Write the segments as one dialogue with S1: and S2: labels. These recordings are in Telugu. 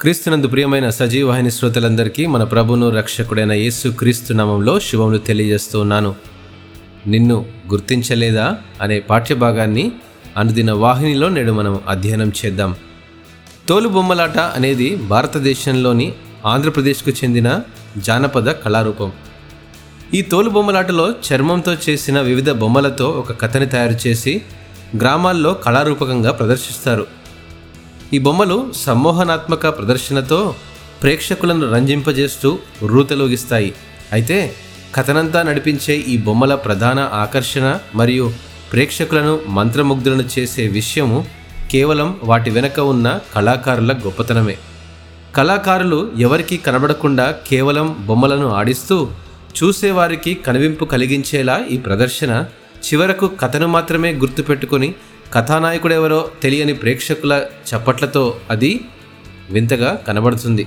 S1: క్రీస్తునందు ప్రియమైన సజీవవాహిని శ్రోతలందరికీ మన ప్రభును రక్షకుడైన యేసు క్రీస్తు నామంలో శుభములు తెలియజేస్తూ ఉన్నాను. నిన్ను గుర్తించలేదా? అనే పాఠ్యభాగాన్ని అనుదిన వాహినిలో నేడు మనం అధ్యయనం చేద్దాం. తోలు బొమ్మలాట అనేది భారతదేశంలోని ఆంధ్రప్రదేశ్కు చెందిన జానపద కళారూపం. ఈ తోలు బొమ్మలాటలో చర్మంతో చేసిన వివిధ బొమ్మలతో ఒక కథని తయారు చేసి గ్రామాల్లో కళారూపకంగా ప్రదర్శిస్తారు. ఈ బొమ్మలు సమ్మోహనాత్మక ప్రదర్శనతో ప్రేక్షకులను రంజింపజేస్తూ రూతలోగిస్తాయి. అయితే కథనంతా నడిపించే ఈ బొమ్మల ప్రధాన ఆకర్షణ మరియు ప్రేక్షకులను మంత్రముగ్ధులను చేసే విషయము కేవలం వాటి వెనక ఉన్న కళాకారుల గొప్పతనమే. కళాకారులు ఎవరికీ కనబడకుండా కేవలం బొమ్మలను ఆడిస్తూ చూసేవారికి కనువింపు కలిగించేలా ఈ ప్రదర్శన చివరకు కథను మాత్రమే గుర్తుపెట్టుకొని కథానాయకుడెవరో తెలియని ప్రేక్షకుల చప్పట్లతో అది వింతగా కనబడుతుంది.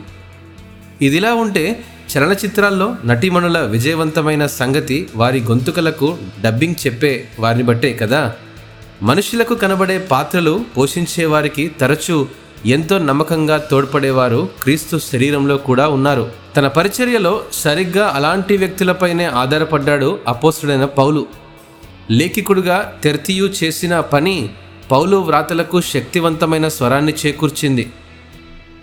S1: ఇదిలా ఉంటే చలనచిత్రాల్లో నటీమణుల విజయవంతమైన సంగతి వారి గొంతుకలకు డబ్బింగ్ చెప్పే వారిని బట్టే కదా? మనుషులకు కనబడే పాత్రలు పోషించేవారికి తరచూ ఎంతో నమ్మకంగా తోడ్పడేవారు క్రీస్తు శరీరంలో కూడా ఉన్నారు. తన పరిచర్యలో సరిగ్గా అలాంటి వ్యక్తులపైనే ఆధారపడ్డాడు అపోస్తుడైన పౌలు. లేఖికుడుగా తెర్తియు చేసిన పని పౌలు వ్రాతలకు శక్తివంతమైన స్వరాన్ని చేకూర్చింది.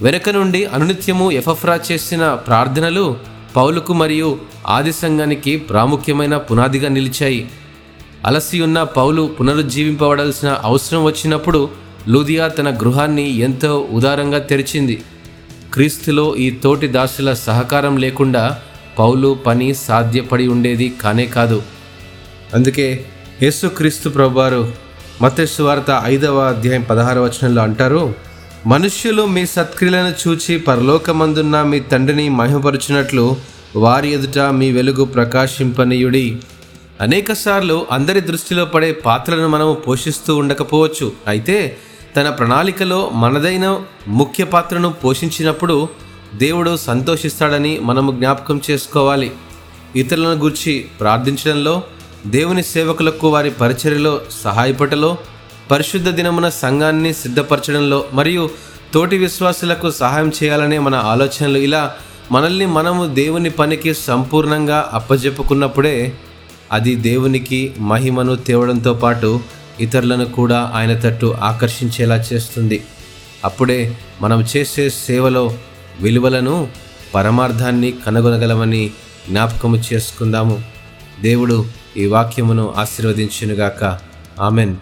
S1: వెనుక నుండి అనునిత్యము ఎఫఫ్రా చేసిన ప్రార్థనలు పౌలుకు మరియు ఆది సంఘానికి ప్రాముఖ్యమైన పునాదిగా నిలిచాయి. అలసి ఉన్న పౌలు పునరుజ్జీవింపబడాల్సిన అవసరం వచ్చినప్పుడు లూదియా తన గృహాన్ని ఎంతో ఉదారంగా తెరిచింది. క్రీస్తులో ఈ తోటి దాసుల సహకారం లేకుండా పౌలు పని సాధ్యపడి ఉండేది కానే కాదు. అందుకే యేసుక్రీస్తు ప్రభువారు మతేసు వార్త ఐదవ అధ్యాయం పదహార వచనంలో అంటారు మనుష్యులు మీ సత్క్రియలను చూచి పరలోకమందున్న మీ తండ్రిని మహిమపరుచినట్లు వారి ఎదుట మీ వెలుగు ప్రకాశింపనీయుడి. అనేకసార్లు అందరి దృష్టిలో పడే పాత్రలను మనము పోషిస్తూ ఉండకపోవచ్చు. అయితే తన ప్రణాళికలో మనదైన ముఖ్య పాత్రను పోషించినప్పుడు దేవుడు సంతోషిస్తాడని మనము జ్ఞాపకం చేసుకోవాలి. ఇతరులను గురించి ప్రార్థించడంలో దేవుని సేవకులకు వారి పరిచర్యలో సహాయపటలో పరిశుద్ధ దినమున సంఘాన్ని సిద్ధపరచడంలో మరియు తోటి విశ్వాసులకు సహాయం చేయాలనే మన ఆలోచనలు ఇలా మనల్ని మనము దేవుని పనికి సంపూర్ణంగా అప్పజెప్పుకున్నప్పుడే అది దేవునికి మహిమను తేవడంతో పాటు ఇతరులను కూడా ఆయన తట్టు ఆకర్షించేలా చేస్తుంది. అప్పుడే మనం చేసే సేవలో విలువలను పరమార్థాన్ని కనుగొనగలమని జ్ఞాపకము చేసుకుందాము. దేవుడు ఈ వాక్యమును ఆశీర్వదించునుగాక. ఆమెన్.